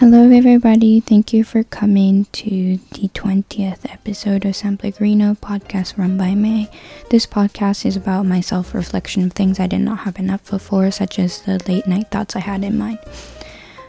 Hello, everybody. Thank you for coming to the 20th episode of San Pellegrino podcast run by May. This podcast is about my self reflection of things I did not have enough for, such as the late night thoughts I had in mind.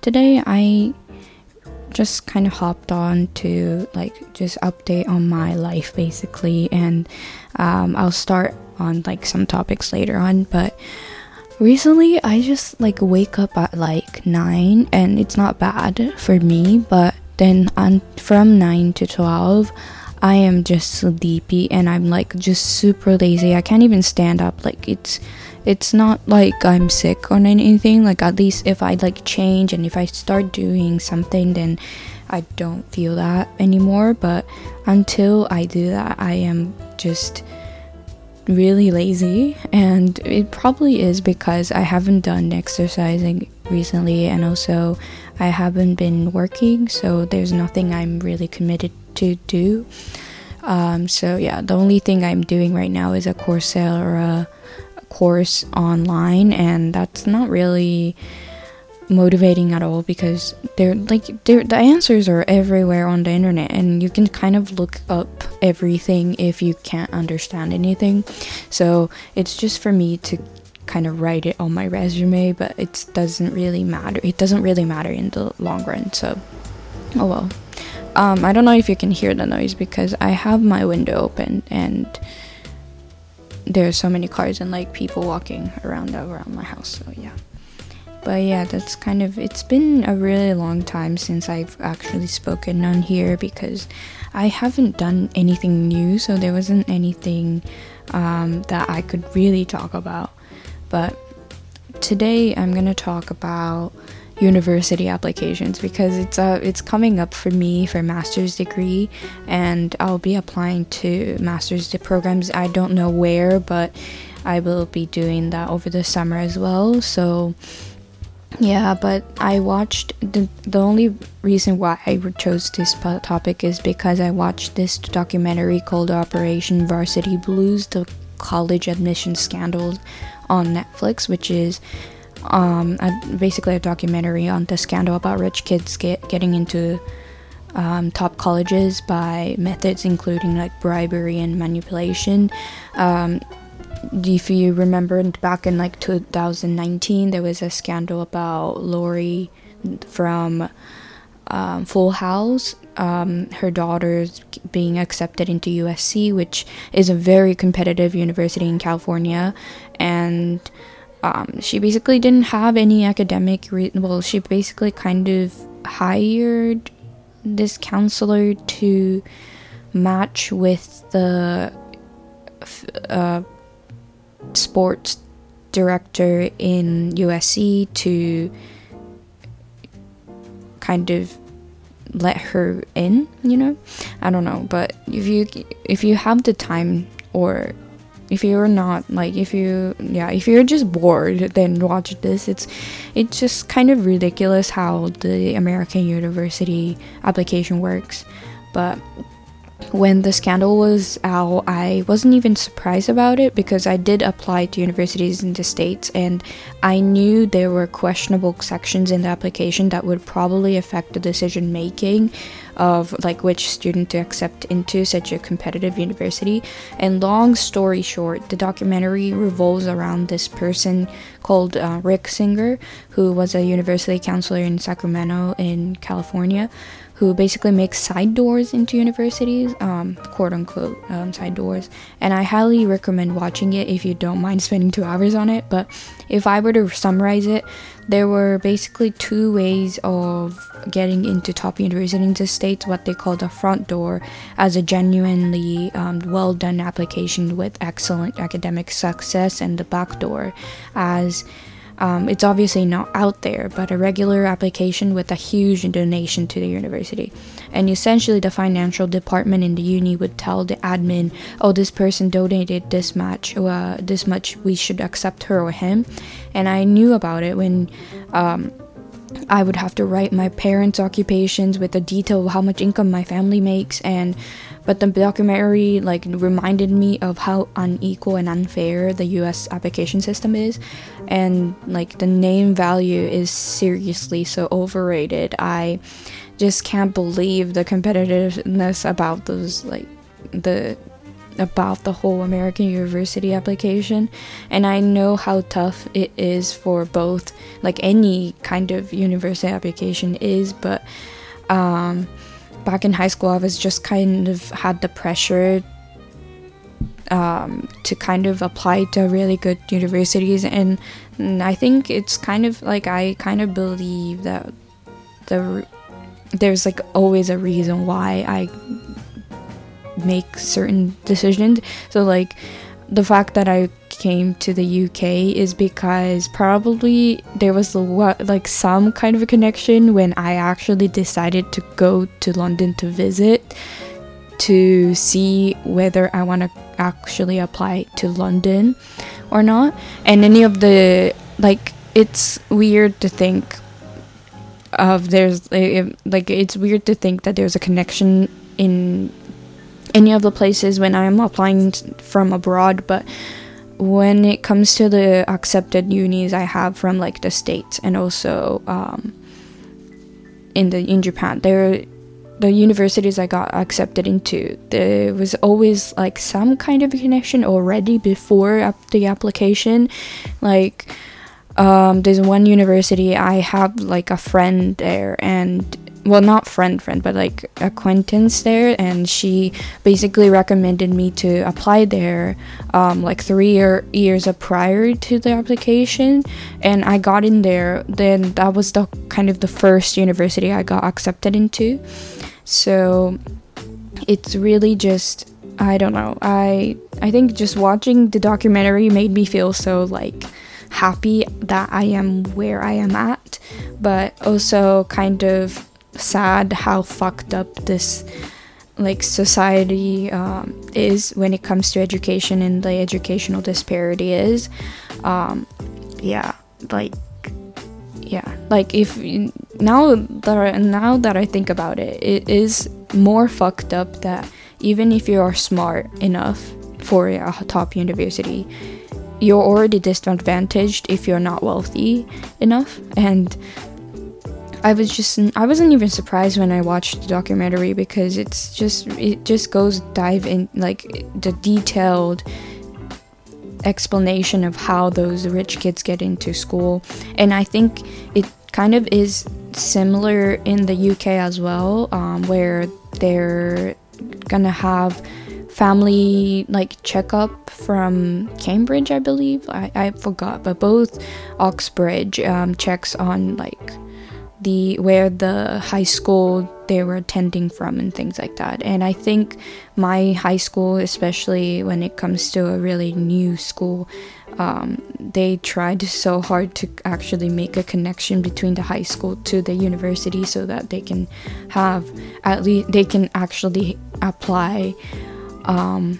Today, I just kind of hopped on to like just update on my life basically, and um, I'll start on like some topics later on, but recently I just like wake up at like 9 and it's not bad for me but then on from 9 to 12 I am just sleepy and I'm like just super lazy. I can't even stand up. Like it's it's not like I'm sick or anything. Like at least if I like change and if I start doing something then I don't feel that anymore, but until I do that I am just really lazy, and it probably is because I haven't done exercising recently, and also I haven't been working, so there's nothing I'm really committed to do. Um, so yeah, the only thing I'm doing right now is a Coursera course online, and that's not really motivating at all because they're like they're, the answers are everywhere on the internet and you can kind of look up everything if you can't understand anything. So it's just for me to kind of write it on my resume but it doesn't really matter it doesn't really matter in the long run so oh well. Um, i don't know if you can hear the noise because i have my window open and there's so many cars and like people walking around around my house so yeah but yeah, that's kind of it's been a really long time since I've actually spoken on here because I haven't done anything new, so there wasn't anything um, that I could really talk about. But today I'm gonna talk about university applications because it's uh it's coming up for me for master's degree and I'll be applying to master's programs I don't know where but I will be doing that over the summer as well so yeah, but I watched the the only reason why I chose this topic is because I watched this documentary called Operation Varsity Blues: The College Admission Scandal on Netflix, which is um, a, basically a documentary on the scandal about rich kids get, getting into um, top colleges by methods including like bribery and manipulation. Um, if you remember back in like 2019 there was a scandal about Lori from um, Full House um, her daughter's being accepted into USC which is a very competitive university in California. And um, she basically didn't have any academic re- well she basically kind of hired this counselor to match with the uh, sports director in USC to kind of let her in, you know? I don't know, but if you if you have the time or if you're not like if you yeah if you're just bored then watch this it's it's just kind of ridiculous how the american university application works but when the scandal was out, I wasn't even surprised about it because I did apply to universities in the States and I knew there were questionable sections in the application that would probably affect the decision making of like which student to accept into such a competitive university. And long story short, the documentary revolves around this person called uh, Rick Singer, who was a university counselor in Sacramento in California who basically makes side doors into universities, um, quote unquote um, side doors. And I highly recommend watching it if you don't mind spending two hours on it. But if I were to summarize it, there were basically two ways of getting into top universities in the states what they call the front door as a genuinely um, well done application with excellent academic success and the back door as um, it's obviously not out there, but a regular application with a huge donation to the university. And essentially, the financial department in the uni would tell the admin, "Oh, this person donated this much. Uh, this much. We should accept her or him." And I knew about it when. Um, I would have to write my parents' occupations with a detail of how much income my family makes and but the documentary like reminded me of how unequal and unfair the US application system is and like the name value is seriously so overrated. I just can't believe the competitiveness about those like the about the whole American University application, and I know how tough it is for both, like any kind of university application is, but um, back in high school, I was just kind of had the pressure um, to kind of apply to really good universities, and, and I think it's kind of like I kind of believe that the there's like always a reason why I make certain decisions. So like the fact that I came to the UK is because probably there was like some kind of a connection when I actually decided to go to London to visit to see whether I want to actually apply to London or not. And any of the like it's weird to think of there's eh, eh, like it's weird to think that there's a connection in any of the places when I'm applying from abroad, but when it comes to the accepted unis I have from like the states and also um, in the in Japan, there the universities I got accepted into, there was always like some kind of connection already before the application, like. Um, there's one university I have like a friend there, and well not friend friend but like acquaintance there. And she basically recommended me to apply there um, like three year, years prior to the application. And i got in there. Then that was the kind of the first university i got accepted into. So it's really just i don't know. I i think just watching the documentary made me feel so like happy that i am where i am at but also kind of sad how fucked up this like society um, is when it comes to education and the educational disparity is. Um, yeah like yeah like if now that I, now that I think about it it is more fucked up that even if you are smart enough for a top university you're already disadvantaged if you're not wealthy enough. And I was just I wasn't even surprised when I watched the documentary because it's just it just goes dive in like the detailed explanation of how those rich kids get into school. And I think it kind of is similar in the UK as well um, where they're gonna have family like checkup from Cambridge I believe. I, I forgot but both Oxbridge um, checks on like the where the high school they were attending from and things like that. And I think my high school, especially when it comes to a really new school, um, they tried so hard to actually make a connection between the high school to the university so that they can have at least they can actually apply um,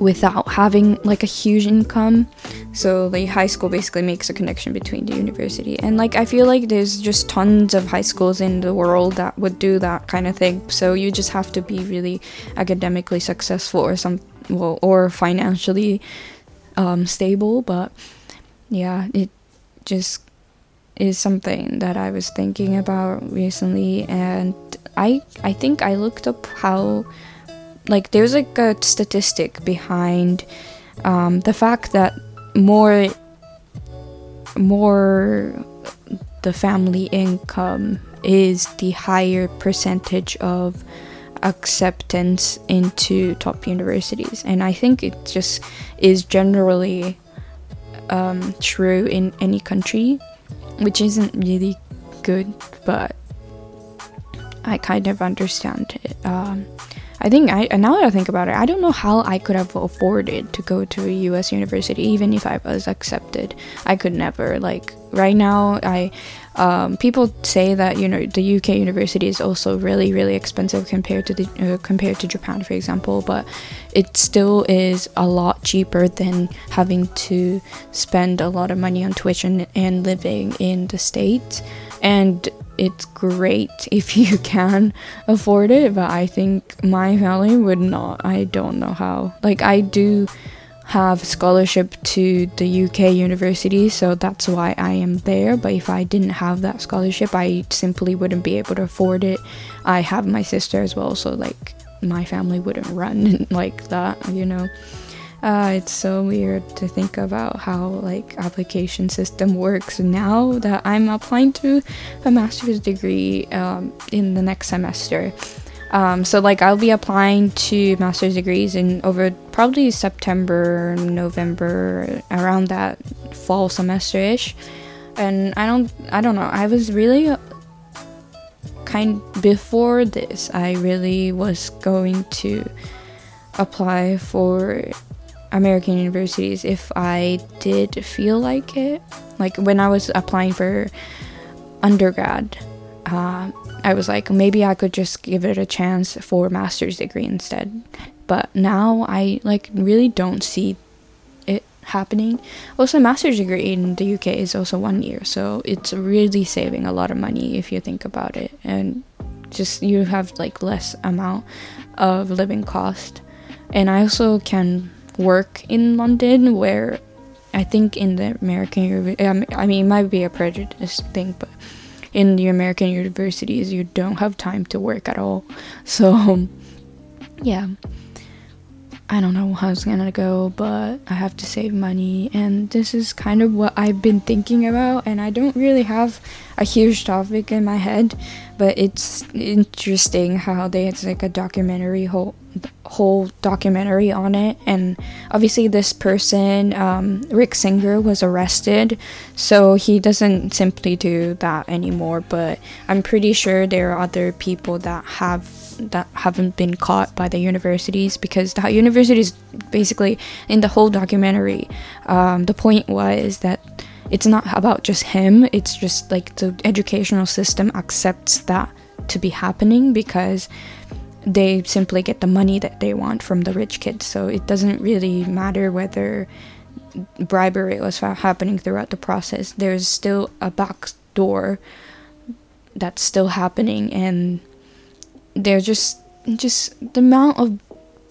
without having like a huge income. So the high school basically makes a connection between the university. And like I feel like there's just tons of high schools in the world that would do that kind of thing. So you just have to be really academically successful or some well or financially um, stable. But yeah, it just is something that I was thinking about recently and I I think I looked up how like there's like a statistic behind um, the fact that more more the family income is the higher percentage of acceptance into top universities. And i think it just is generally um, true in any country which isn't really good but i kind of understand it. Um, I think I now that I think about it, I don't know how I could have afforded to go to a U.S. university, even if I was accepted. I could never. Like right now, I um, people say that you know the UK university is also really really expensive compared to the uh, compared to Japan, for example. But it still is a lot cheaper than having to spend a lot of money on tuition and living in the states. And it's great if you can afford it, but I think my family would not. I don't know how. Like, I do have scholarship to the UK university, so that's why I am there. But if I didn't have that scholarship, I simply wouldn't be able to afford it. I have my sister as well, so like my family wouldn't run like that, you know. Uh, it's so weird to think about how like application system works now that I'm applying to a master's degree um, in the next semester. Um, so like I'll be applying to master's degrees in over probably September, November, around that fall semester ish. And I don't, I don't know. I was really kind before this. I really was going to apply for American universities if I did feel like it. Like when I was applying for undergrad, uh, I was like, maybe I could just give it a chance for master's degree instead. But now I like really don't see it happening. Also, master's degree in the UK is also one year, so it's really saving a lot of money if you think about it, and just you have like less amount of living cost. And I also can work in London where I think in the American I mean it might be a prejudice thing but in the American universities you don't have time to work at all. So yeah I don't know how it's gonna go but I have to save money and this is kind of what I've been thinking about and I don't really have a huge topic in my head but it's interesting how they it's like a documentary whole whole documentary on it and obviously this person um, rick singer was arrested so he doesn't simply do that anymore but i'm pretty sure there are other people that have that haven't been caught by the universities because the universities basically in the whole documentary um, the point was that it's not about just him it's just like the educational system accepts that to be happening because they simply get the money that they want from the rich kids. So it doesn't really matter whether bribery was happening throughout the process. There's still a back door that's still happening, and they're just just the amount of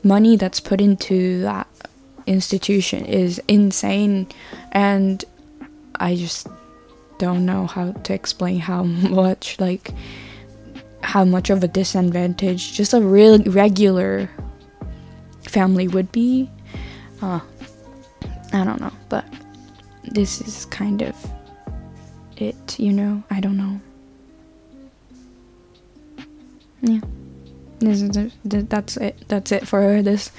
money that's put into that institution is insane, and I just don't know how to explain how much like how much of a disadvantage just a real regular family would be. Uh, I don't know, but this is kind of it, you know? I don't know. Yeah. That's it. That's it for this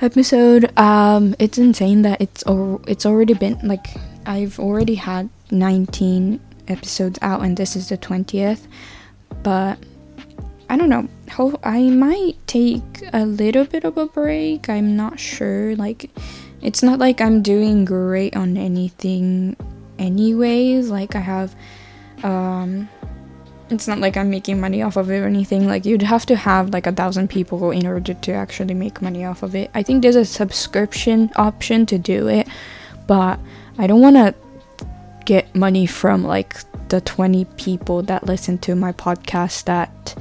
episode. Um it's insane that it's it's already been like I've already had 19 episodes out and this is the 20th but I don't know. I might take a little bit of a break. I'm not sure. Like, it's not like I'm doing great on anything, anyways. Like, I have, um, it's not like I'm making money off of it or anything. Like, you'd have to have like a thousand people in order to actually make money off of it. I think there's a subscription option to do it, but I don't want to get money from like the 20 people that listen to my podcast that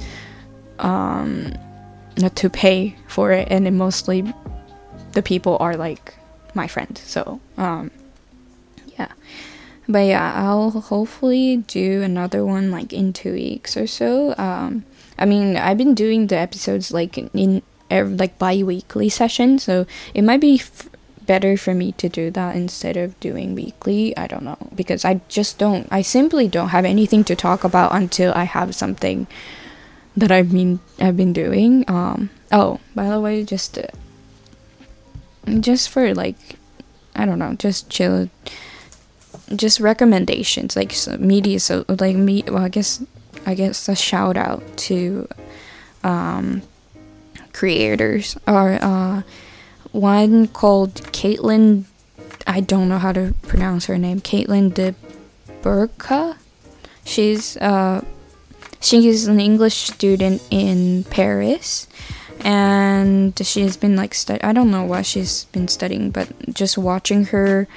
um not to pay for it and mostly the people are like my friends so um yeah but yeah i'll hopefully do another one like in two weeks or so um i mean i've been doing the episodes like in, in like bi-weekly sessions so it might be f- better for me to do that instead of doing weekly. I don't know because I just don't I simply don't have anything to talk about until I have something that I've been I've been doing. Um oh, by the way, just uh, just for like I don't know, just chill just recommendations like media so like me well I guess I guess a shout out to um creators or uh one called Caitlin. I don't know how to pronounce her name. Caitlin de Burka. She's uh, she is an English student in Paris, and she's been like I don't know what she's been studying, but just watching her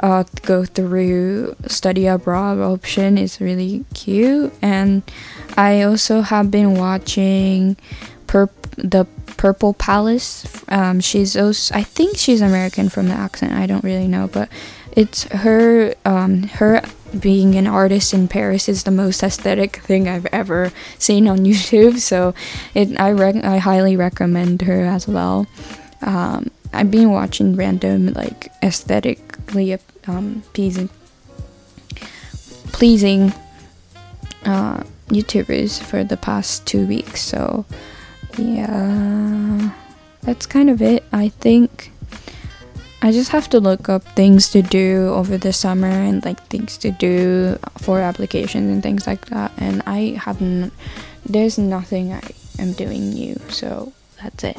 uh, go through study abroad option is really cute. And I also have been watching the Purple Palace. Um, she's also I think she's American from the accent. I don't really know, but it's her um, her being an artist in Paris is the most aesthetic thing I've ever seen on YouTube. So it I rec- I highly recommend her as well. Um, I've been watching random like aesthetically um, pleasing pleasing uh, YouTubers for the past two weeks. So yeah, that's kind of it. I think. I just have to look up things to do over the summer and like things to do for applications and things like that. And I haven't, there's nothing I am doing new, so that's it.